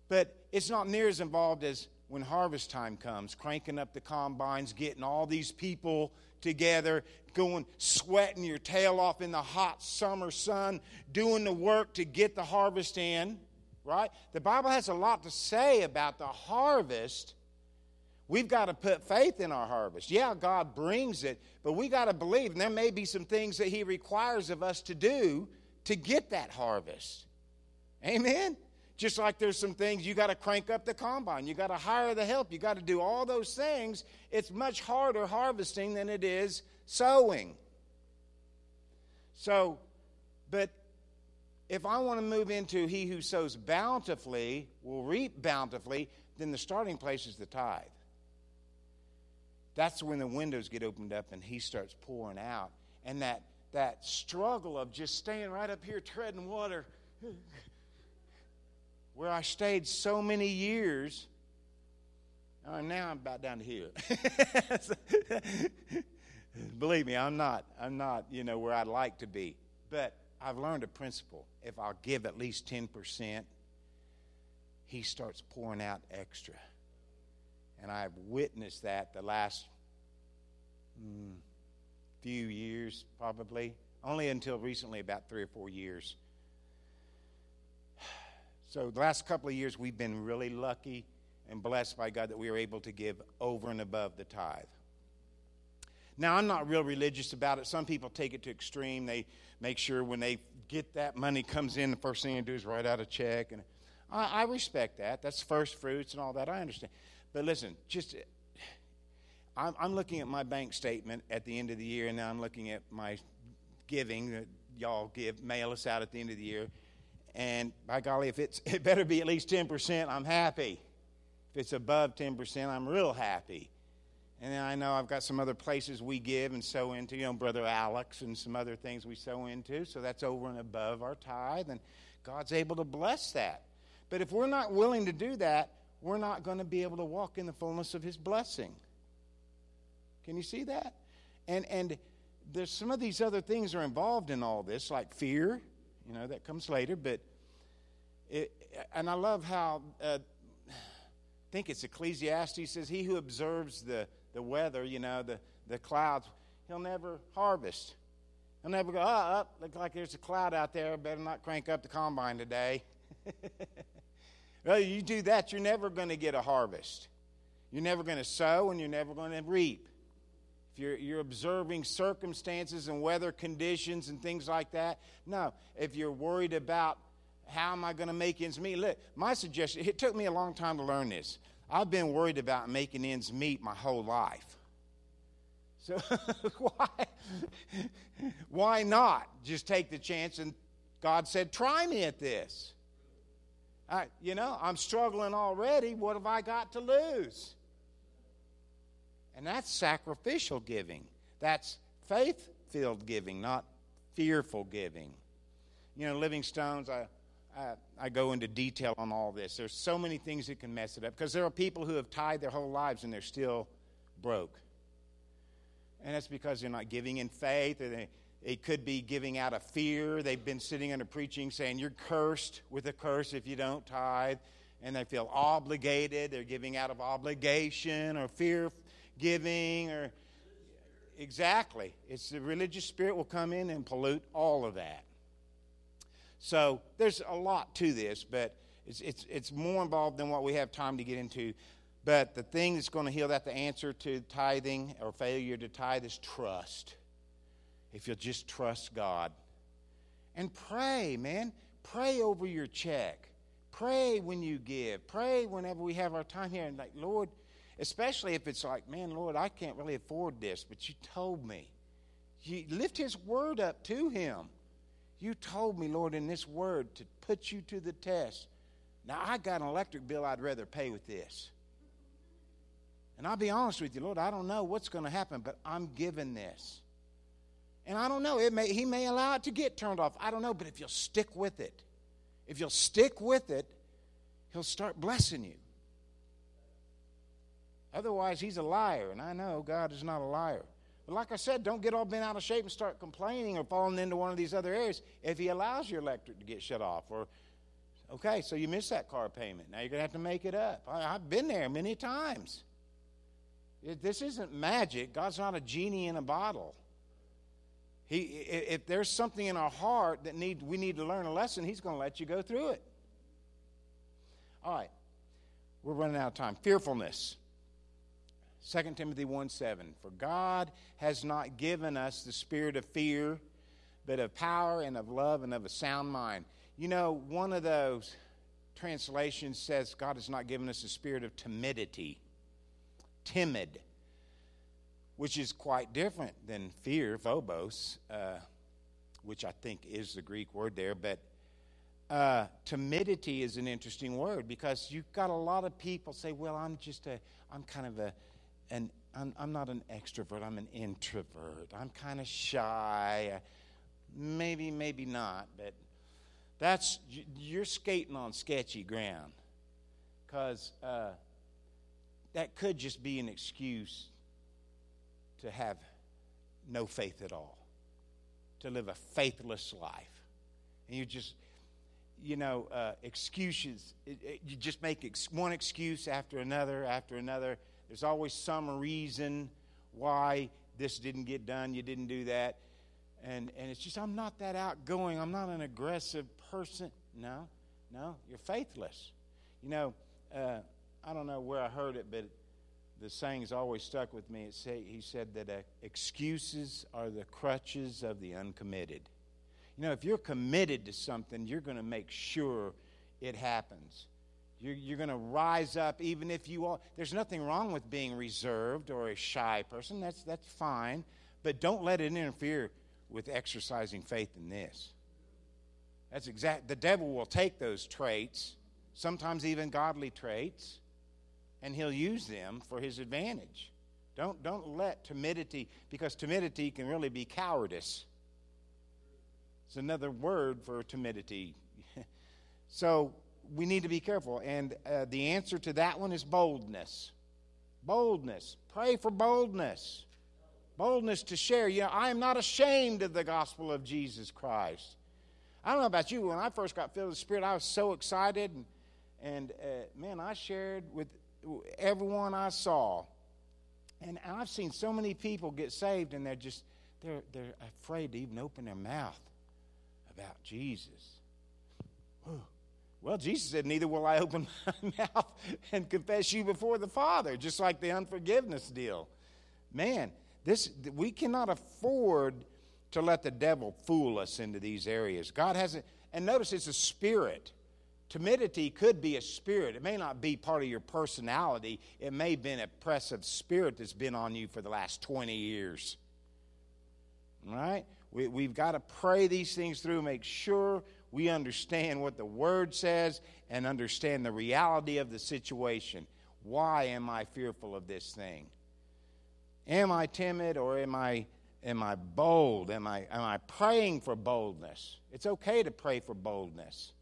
but it's not near as involved as when harvest time comes, cranking up the combines, getting all these people together, going sweating your tail off in the hot summer sun, doing the work to get the harvest in, right? The Bible has a lot to say about the harvest. We've got to put faith in our harvest. Yeah, God brings it, but we got to believe, and there may be some things that He requires of us to do to get that harvest. Amen? Just like there's some things you got to crank up the combine, you got to hire the help, you got to do all those things. It's much harder harvesting than it is sowing. So, but if I want to move into he who sows bountifully will reap bountifully, then the starting place is the tithe. That's when the windows get opened up and he starts pouring out. And that, that struggle of just staying right up here treading water where I stayed so many years. Uh, now I'm about down to here. Believe me, I'm not. I'm not. You know where I'd like to be, but I've learned a principle. If I'll give at least ten percent, He starts pouring out extra, and I've witnessed that the last mm, few years, probably only until recently, about three or four years. So, the last couple of years, we've been really lucky and blessed by God that we are able to give over and above the tithe. Now, I'm not real religious about it. Some people take it to extreme. They make sure when they get that money comes in, the first thing they do is write out a check. And I, I respect that. That's first fruits and all that. I understand. But listen, just I'm, I'm looking at my bank statement at the end of the year, and now I'm looking at my giving that y'all give, mail us out at the end of the year. And by golly, if it's, it better be at least 10%, I'm happy. If it's above 10%, I'm real happy. And then I know I've got some other places we give and sow into, you know, Brother Alex and some other things we sow into. So that's over and above our tithe, and God's able to bless that. But if we're not willing to do that, we're not going to be able to walk in the fullness of His blessing. Can you see that? And and there's some of these other things are involved in all this, like fear you know, that comes later. But, it, and I love how, uh, I think it's Ecclesiastes says, He who observes the, the weather, you know, the, the clouds, he'll never harvest. He'll never go, oh, up, look like there's a cloud out there. Better not crank up the combine today. well, you do that, you're never going to get a harvest. You're never going to sow and you're never going to reap if you're, you're observing circumstances and weather conditions and things like that. No, if you're worried about how am I going to make ends meet, look, my suggestion, it took me a long time to learn this. I've been worried about making ends meet my whole life. So why, why not just take the chance? And God said, try me at this. I, you know, I'm struggling already. What have I got to lose? And that's sacrificial giving. That's faith filled giving, not fearful giving. You know, Living Stones, I, I, I, go into detail on all this. There's so many things that can mess it up because there are people who have tied their whole lives and they're still broke. And that's because they're not giving in faith, or they, it could be giving out of fear. They've been sitting under preaching saying, You're cursed with a curse if you don't tithe. And they feel obligated. They're giving out of obligation or fear giving or exactly. It's the religious spirit will come in and pollute all of that. So there's a lot to this but it's, it's, it's more involved than what we have time to get into. But the thing that's going to heal that the answer to tithing or failure to tithe is trust. If you'll just trust god. And pray man. Pray over your check. Pray when you give. Pray whenever we have our time here. And like, Lord, especially if it's like, man, Lord, I can't really afford this, but you told me. You lift his word up to him. You told me, Lord, in this word to put you to the test. Now, I got an electric bill I'd rather pay with this. And I'll be honest with you, Lord, I don't know what's going to happen, but I'm given this. And I don't know, it may, He may allow it to get turned off. I don't know, but if you'll stick with it, if you'll stick with it, He'll start blessing you. Otherwise, He's a liar, and I know God is not a liar. But like I said, don't get all bent out of shape and start complaining or falling into one of these other areas if He allows your electric to get shut off. Or, okay, so you missed that car payment. Now you're going to have to make it up. I, I've been there many times. It, this isn't magic. God's not a genie in a bottle. He, if there's something in our heart that need, we need to learn a lesson, He's going to let you go through it. All right. We're running out of time. Fearfulness. 2 Timothy 1 7. For God has not given us the spirit of fear, but of power and of love and of a sound mind. You know, one of those translations says God has not given us a spirit of timidity. Timid which is quite different than fear, phobos, uh, which I think is the Greek word there. But uh, timidity is an interesting word because you've got a lot of people say, "Well, I'm just a, I'm kind of a, an, I'm, I'm not an extrovert. I'm an introvert. I'm kind of shy. Maybe, maybe not, but." That's you're skating on sketchy ground, because uh, that could just be an excuse to have no faith at all, to live a faithless life. And you just, you know, uh, excuses. It, it, you just make ex- one excuse after another, after another. There's always some reason why this didn't get done, you didn't do that. And, and it's just, I'm not that outgoing. I'm not an aggressive person. No, no, you're faithless. You know, uh, I don't know where I heard it, but the saying's always stuck with me. It say, he said that uh, excuses are the crutches of the uncommitted. You know, if you're committed to something, you're going to make sure it happens. You're, you're going to rise up, even if you are. There's nothing wrong with being reserved or a shy person. That's, that's fine. But don't let it interfere with exercising faith in this. That's exact. The devil will take those traits, sometimes even godly traits, and he'll use them for his advantage. Don't, don't let timidity, because timidity can really be cowardice. It's another word for timidity. so we need to be careful. And uh, the answer to that one is boldness. Boldness. Pray for boldness. Boldness to share. You know, I am not ashamed of the gospel of Jesus Christ. I don't know about you. When I first got filled with the Spirit, I was so excited. And, and uh, man, I shared with everyone I saw. And I've seen so many people get saved and they're just they're they're afraid to even open their mouth about Jesus. Well, Jesus said, Neither will I open my mouth and confess you before the Father, just like the unforgiveness deal. Man, this we cannot afford to let the devil fool us into these areas. God hasn't, and notice it's a spirit. Timidity could be a spirit. It may not be part of your personality. It may have been a oppressive spirit that's been on you for the last 20 years. All right? We, we've got to pray these things through, make sure we understand what the Word says and understand the reality of the situation. Why am I fearful of this thing? Am I timid or am I, am I bold? Am I, am I praying for boldness? It's okay to pray for boldness.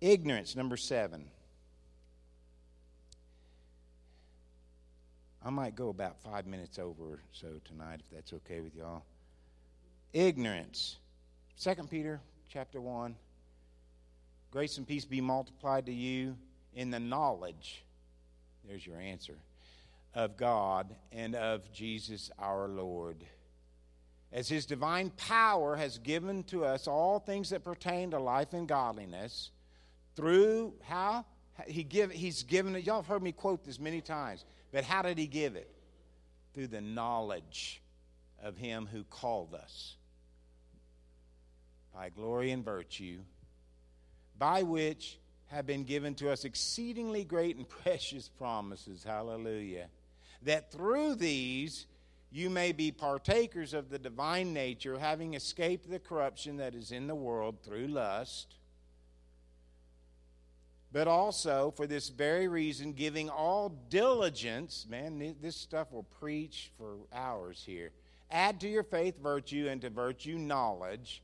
Ignorance, number seven. I might go about five minutes over so tonight, if that's okay with y'all. Ignorance. Second Peter chapter 1. Grace and peace be multiplied to you in the knowledge, there's your answer, of God and of Jesus our Lord. As his divine power has given to us all things that pertain to life and godliness through how? He give, he's given it. Y'all have heard me quote this many times. But how did he give it? Through the knowledge of him who called us by glory and virtue by which have been given to us exceedingly great and precious promises. Hallelujah. That through these you may be partakers of the divine nature, having escaped the corruption that is in the world through lust. But also, for this very reason, giving all diligence, man, this stuff will preach for hours here. Add to your faith virtue, and to virtue knowledge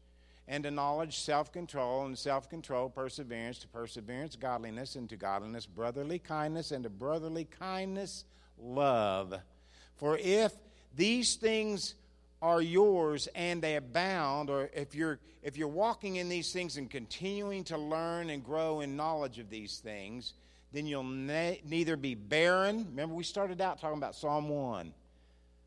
and to knowledge self control, and self control perseverance, to perseverance godliness, and to godliness brotherly kindness, and to brotherly kindness love. For if these things are yours and they abound, or if you're if you're walking in these things and continuing to learn and grow in knowledge of these things, then you'll ne- neither be barren. Remember, we started out talking about Psalm 1.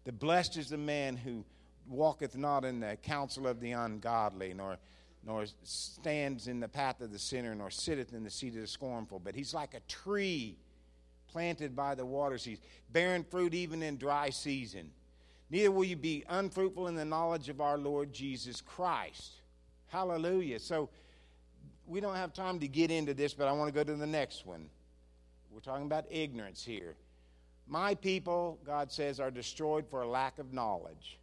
The blessed is the man who walketh not in the counsel of the ungodly, nor, nor stands in the path of the sinner, nor sitteth in the seat of the scornful. But he's like a tree planted by the waters. He's bearing fruit even in dry season. Neither will you be unfruitful in the knowledge of our Lord Jesus Christ. Hallelujah. So we don't have time to get into this, but I want to go to the next one. We're talking about ignorance here. My people, God says, are destroyed for a lack of knowledge.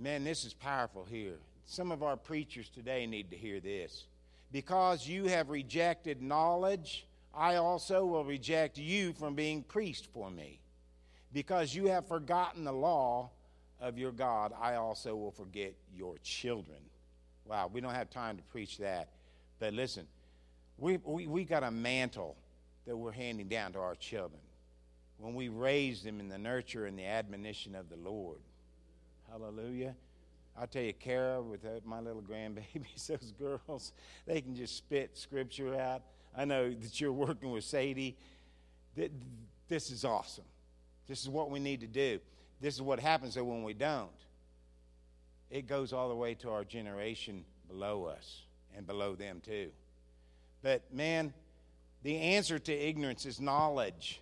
Man, this is powerful here. Some of our preachers today need to hear this. Because you have rejected knowledge, I also will reject you from being priest for me. Because you have forgotten the law of your God, I also will forget your children. Wow, we don't have time to preach that. But listen, we, we, we got a mantle that we're handing down to our children when we raise them in the nurture and the admonition of the Lord. Hallelujah. I'll tell you, Kara, with my little grandbabies, those girls, they can just spit scripture out. I know that you're working with Sadie. This is awesome. This is what we need to do. This is what happens though when we don't. It goes all the way to our generation below us and below them too. But man, the answer to ignorance is knowledge.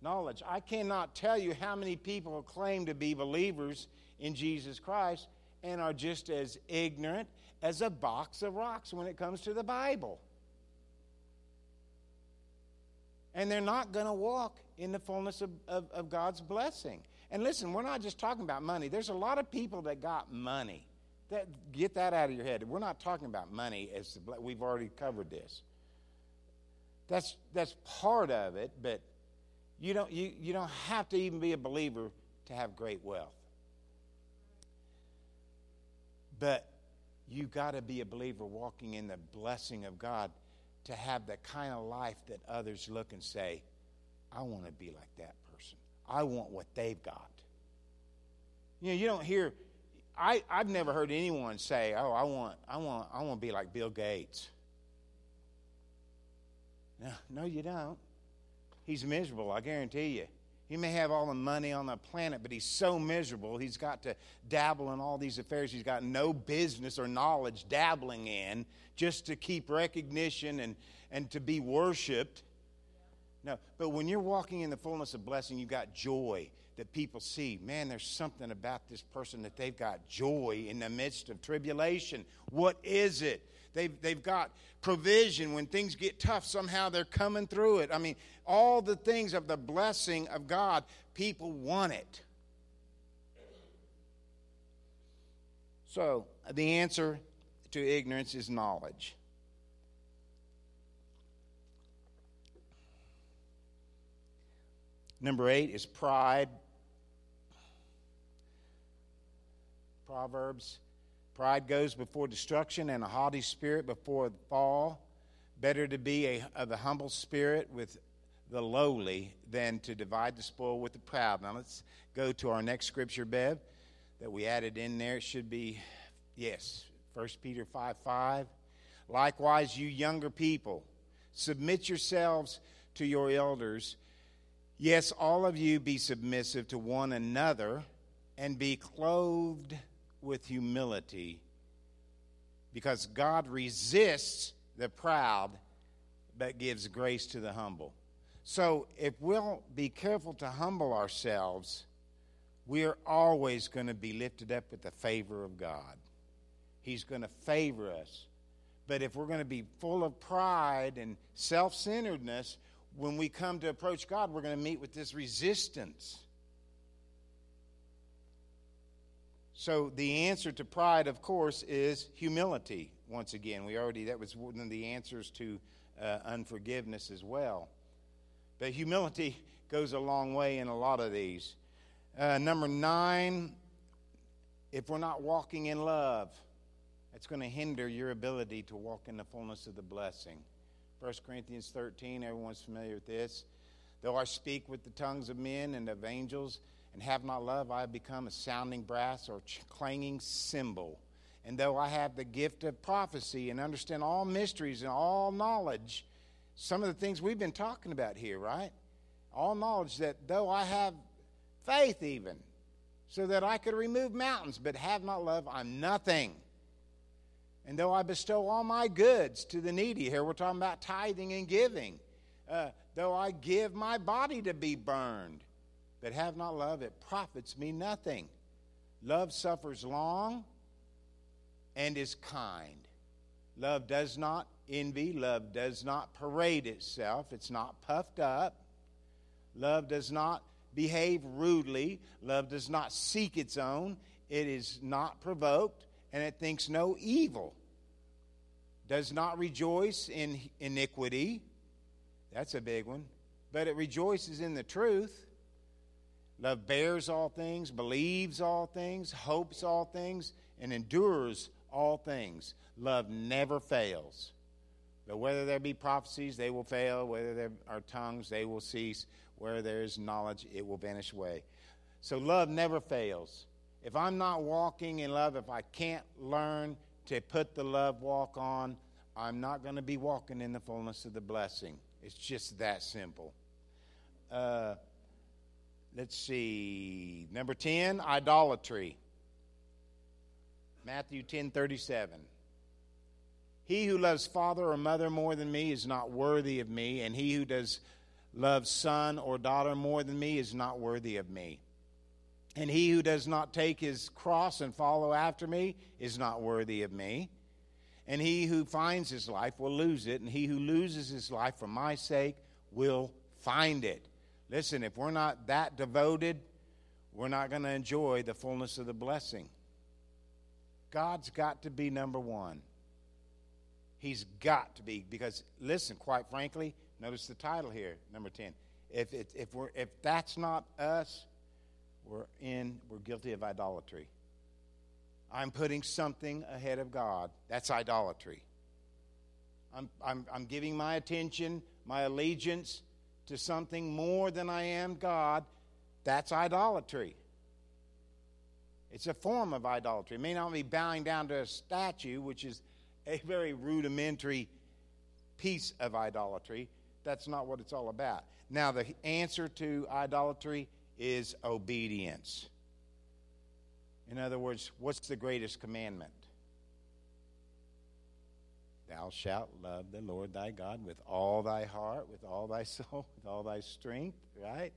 Knowledge. I cannot tell you how many people claim to be believers in Jesus Christ and are just as ignorant as a box of rocks when it comes to the Bible. And they're not going to walk in the fullness of, of, of, God's blessing. And listen, we're not just talking about money. There's a lot of people that got money. That, get that out of your head. We're not talking about money as the, we've already covered this. That's, that's part of it, but you don't, you, you don't have to even be a believer to have great wealth. But you got to be a believer walking in the blessing of God to have the kind of life that others look and say, I want to be like that person. I want what they've got. You know, you don't hear I, I've never heard anyone say, Oh, I want I want I want to be like Bill Gates. No, no, you don't. He's miserable, I guarantee you. He may have all the money on the planet, but he's so miserable. He's got to dabble in all these affairs he's got no business or knowledge dabbling in just to keep recognition and, and to be worshiped. No, but when you're walking in the fullness of blessing, you've got joy that people see. Man, there's something about this person that they've got joy in the midst of tribulation. What is it? They've, they've got provision when things get tough. Somehow they're coming through it. I mean, all the things of the blessing of God, people want it. So, the answer to ignorance is knowledge. Number eight is pride. Proverbs Pride goes before destruction, and a haughty spirit before the fall. Better to be a, of a humble spirit with the lowly than to divide the spoil with the proud. Now let's go to our next scripture, Bev, that we added in there. It should be, yes, 1 Peter 5 5. Likewise, you younger people, submit yourselves to your elders. Yes, all of you be submissive to one another and be clothed with humility because God resists the proud but gives grace to the humble. So if we'll be careful to humble ourselves, we're always going to be lifted up with the favor of God. He's going to favor us But if we're going to be full of pride and self centeredness, when we come to approach God, we're going to meet with this resistance. So the answer to pride, of course, is humility. Once again, we already, that was one of the answers to uh, unforgiveness as well. But humility goes a long way in a lot of these. Uh, number nine, if we're not walking in love, it's going to hinder your ability to walk in the fullness of the blessing. 1 Corinthians 13, everyone's familiar with this. Though I speak with the tongues of men and of angels and have not love, I have become a sounding brass or clanging cymbal. And though I have the gift of prophecy and understand all mysteries and all knowledge, some of the things we've been talking about here, right? All knowledge that though I have faith, even, so that I could remove mountains, but have not love, I'm nothing. And though I bestow all my goods to the needy, here we're talking about tithing and giving. Uh, though I give my body to be burned, but have not love, it profits me nothing. Love suffers long and is kind. Love does not envy. Love does not parade itself. It's not puffed up. Love does not behave rudely. Love does not seek its own. It is not provoked, and it thinks no evil. Does not rejoice in iniquity. That's a big one. But it rejoices in the truth. Love bears all things, believes all things, hopes all things, and endures all things. Love never fails. But whether there be prophecies, they will fail. Whether there are tongues, they will cease. Where there is knowledge, it will vanish away. So love never fails. If I'm not walking in love, if I can't learn to put the love walk on, I'm not going to be walking in the fullness of the blessing. It's just that simple. Uh, let's see. Number 10, idolatry. Matthew 10 37. He who loves father or mother more than me is not worthy of me, and he who does love son or daughter more than me is not worthy of me. And he who does not take his cross and follow after me is not worthy of me. And he who finds his life will lose it, and he who loses his life for my sake will find it. Listen, if we're not that devoted, we're not going to enjoy the fullness of the blessing. God's got to be number one. He's got to be because listen, quite frankly, notice the title here, number ten. If it, if we're if that's not us, we're in we're guilty of idolatry. I'm putting something ahead of God. That's idolatry. I'm, I'm, I'm giving my attention, my allegiance to something more than I am God. That's idolatry. It's a form of idolatry. It may not be bowing down to a statue, which is a very rudimentary piece of idolatry. That's not what it's all about. Now, the answer to idolatry is obedience. In other words, what's the greatest commandment? Thou shalt love the Lord thy God with all thy heart, with all thy soul, with all thy strength, right?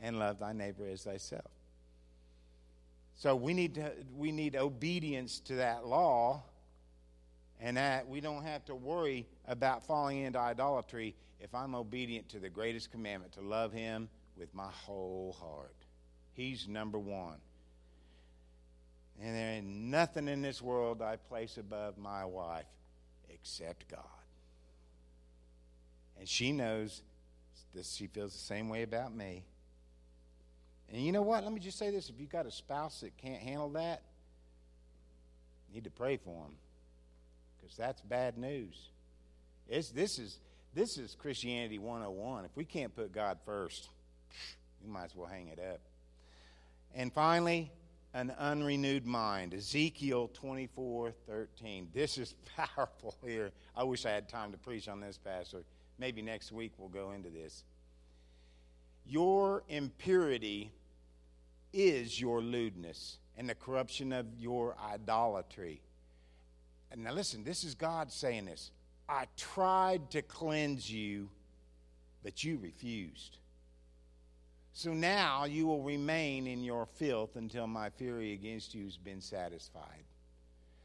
And love thy neighbor as thyself. So we need to, we need obedience to that law and that we don't have to worry about falling into idolatry if I'm obedient to the greatest commandment to love Him with my whole heart. He's number one. And there ain't nothing in this world I place above my wife except God. And she knows that she feels the same way about me. And you know what? Let me just say this if you've got a spouse that can't handle that, you need to pray for them because that's bad news. It's, this, is, this is Christianity 101. If we can't put God first, we might as well hang it up. And finally, an unrenewed mind. Ezekiel 24 13. This is powerful here. I wish I had time to preach on this, Pastor. Maybe next week we'll go into this. Your impurity is your lewdness and the corruption of your idolatry. And now listen, this is God saying this. I tried to cleanse you, but you refused. So now you will remain in your filth until my fury against you has been satisfied.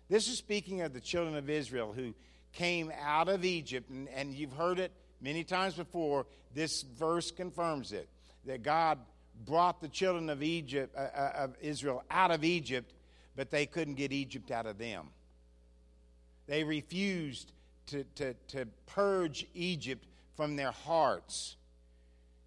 This is speaking of the children of Israel who came out of Egypt, and, and you've heard it many times before. This verse confirms it that God brought the children of Egypt, uh, uh, of Israel, out of Egypt, but they couldn't get Egypt out of them. They refused to, to, to purge Egypt from their hearts.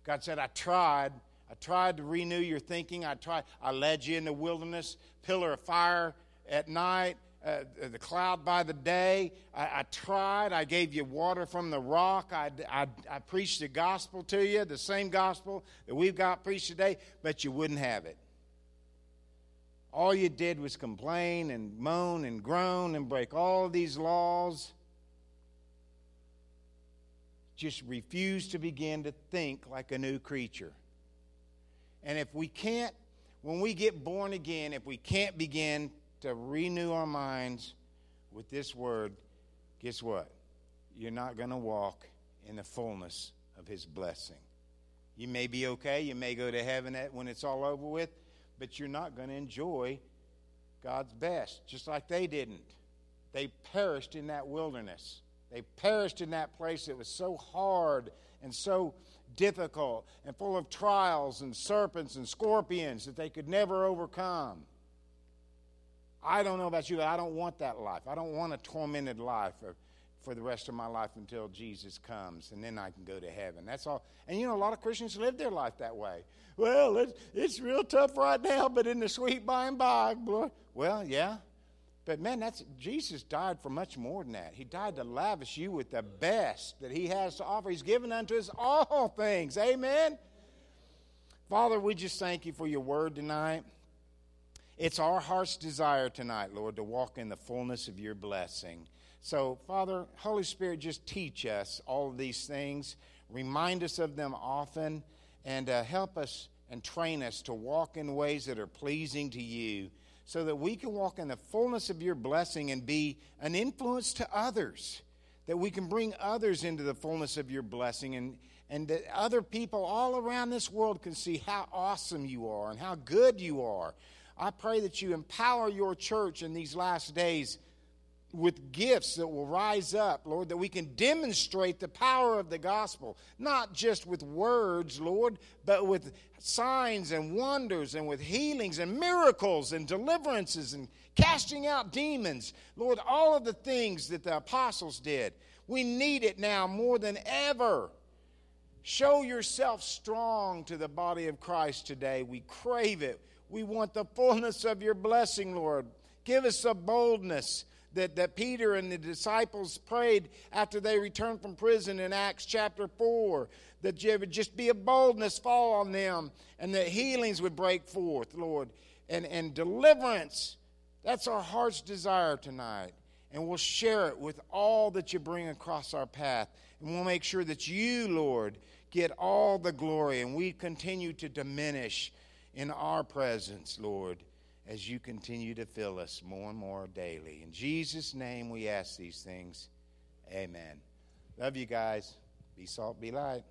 God said, I tried. I tried to renew your thinking. I tried. I led you in the wilderness, pillar of fire at night, uh, the cloud by the day. I, I, tried. I gave you water from the rock. I, I, I preached the gospel to you, the same gospel that we've got preached today, but you wouldn't have it. All you did was complain and moan and groan and break all these laws. Just refuse to begin to think like a new creature. And if we can't, when we get born again, if we can't begin to renew our minds with this word, guess what? You're not going to walk in the fullness of his blessing. You may be okay, you may go to heaven when it's all over with, but you're not going to enjoy God's best, just like they didn't. They perished in that wilderness. They perished in that place that was so hard and so difficult and full of trials and serpents and scorpions that they could never overcome. I don't know about you, but I don't want that life. I don't want a tormented life for, for the rest of my life until Jesus comes, and then I can go to heaven. That's all. And you know, a lot of Christians live their life that way. Well, it's, it's real tough right now, but in the sweet by and by, boy. Well, yeah. But man, that's Jesus died for much more than that. He died to lavish you with the best that He has to offer. He's given unto us all things. Amen. Father, we just thank you for your word tonight. It's our heart's desire tonight, Lord, to walk in the fullness of your blessing. So, Father, Holy Spirit, just teach us all of these things. Remind us of them often and uh, help us and train us to walk in ways that are pleasing to you so that we can walk in the fullness of your blessing and be an influence to others. That we can bring others into the fullness of your blessing and, and that other people all around this world can see how awesome you are and how good you are I pray that you empower your church in these last days with gifts that will rise up, Lord, that we can demonstrate the power of the gospel, not just with words, Lord, but with signs and wonders and with healings and miracles and deliverances and casting out demons. Lord, all of the things that the apostles did. We need it now more than ever. Show yourself strong to the body of Christ today. We crave it. We want the fullness of your blessing, Lord. Give us a boldness that, that Peter and the disciples prayed after they returned from prison in Acts chapter 4. That there would just be a boldness fall on them and that healings would break forth, Lord, and, and deliverance. That's our heart's desire tonight. And we'll share it with all that you bring across our path. And we'll make sure that you, Lord, get all the glory and we continue to diminish in our presence, Lord, as you continue to fill us more and more daily. In Jesus' name we ask these things. Amen. Love you guys. Be salt, be light.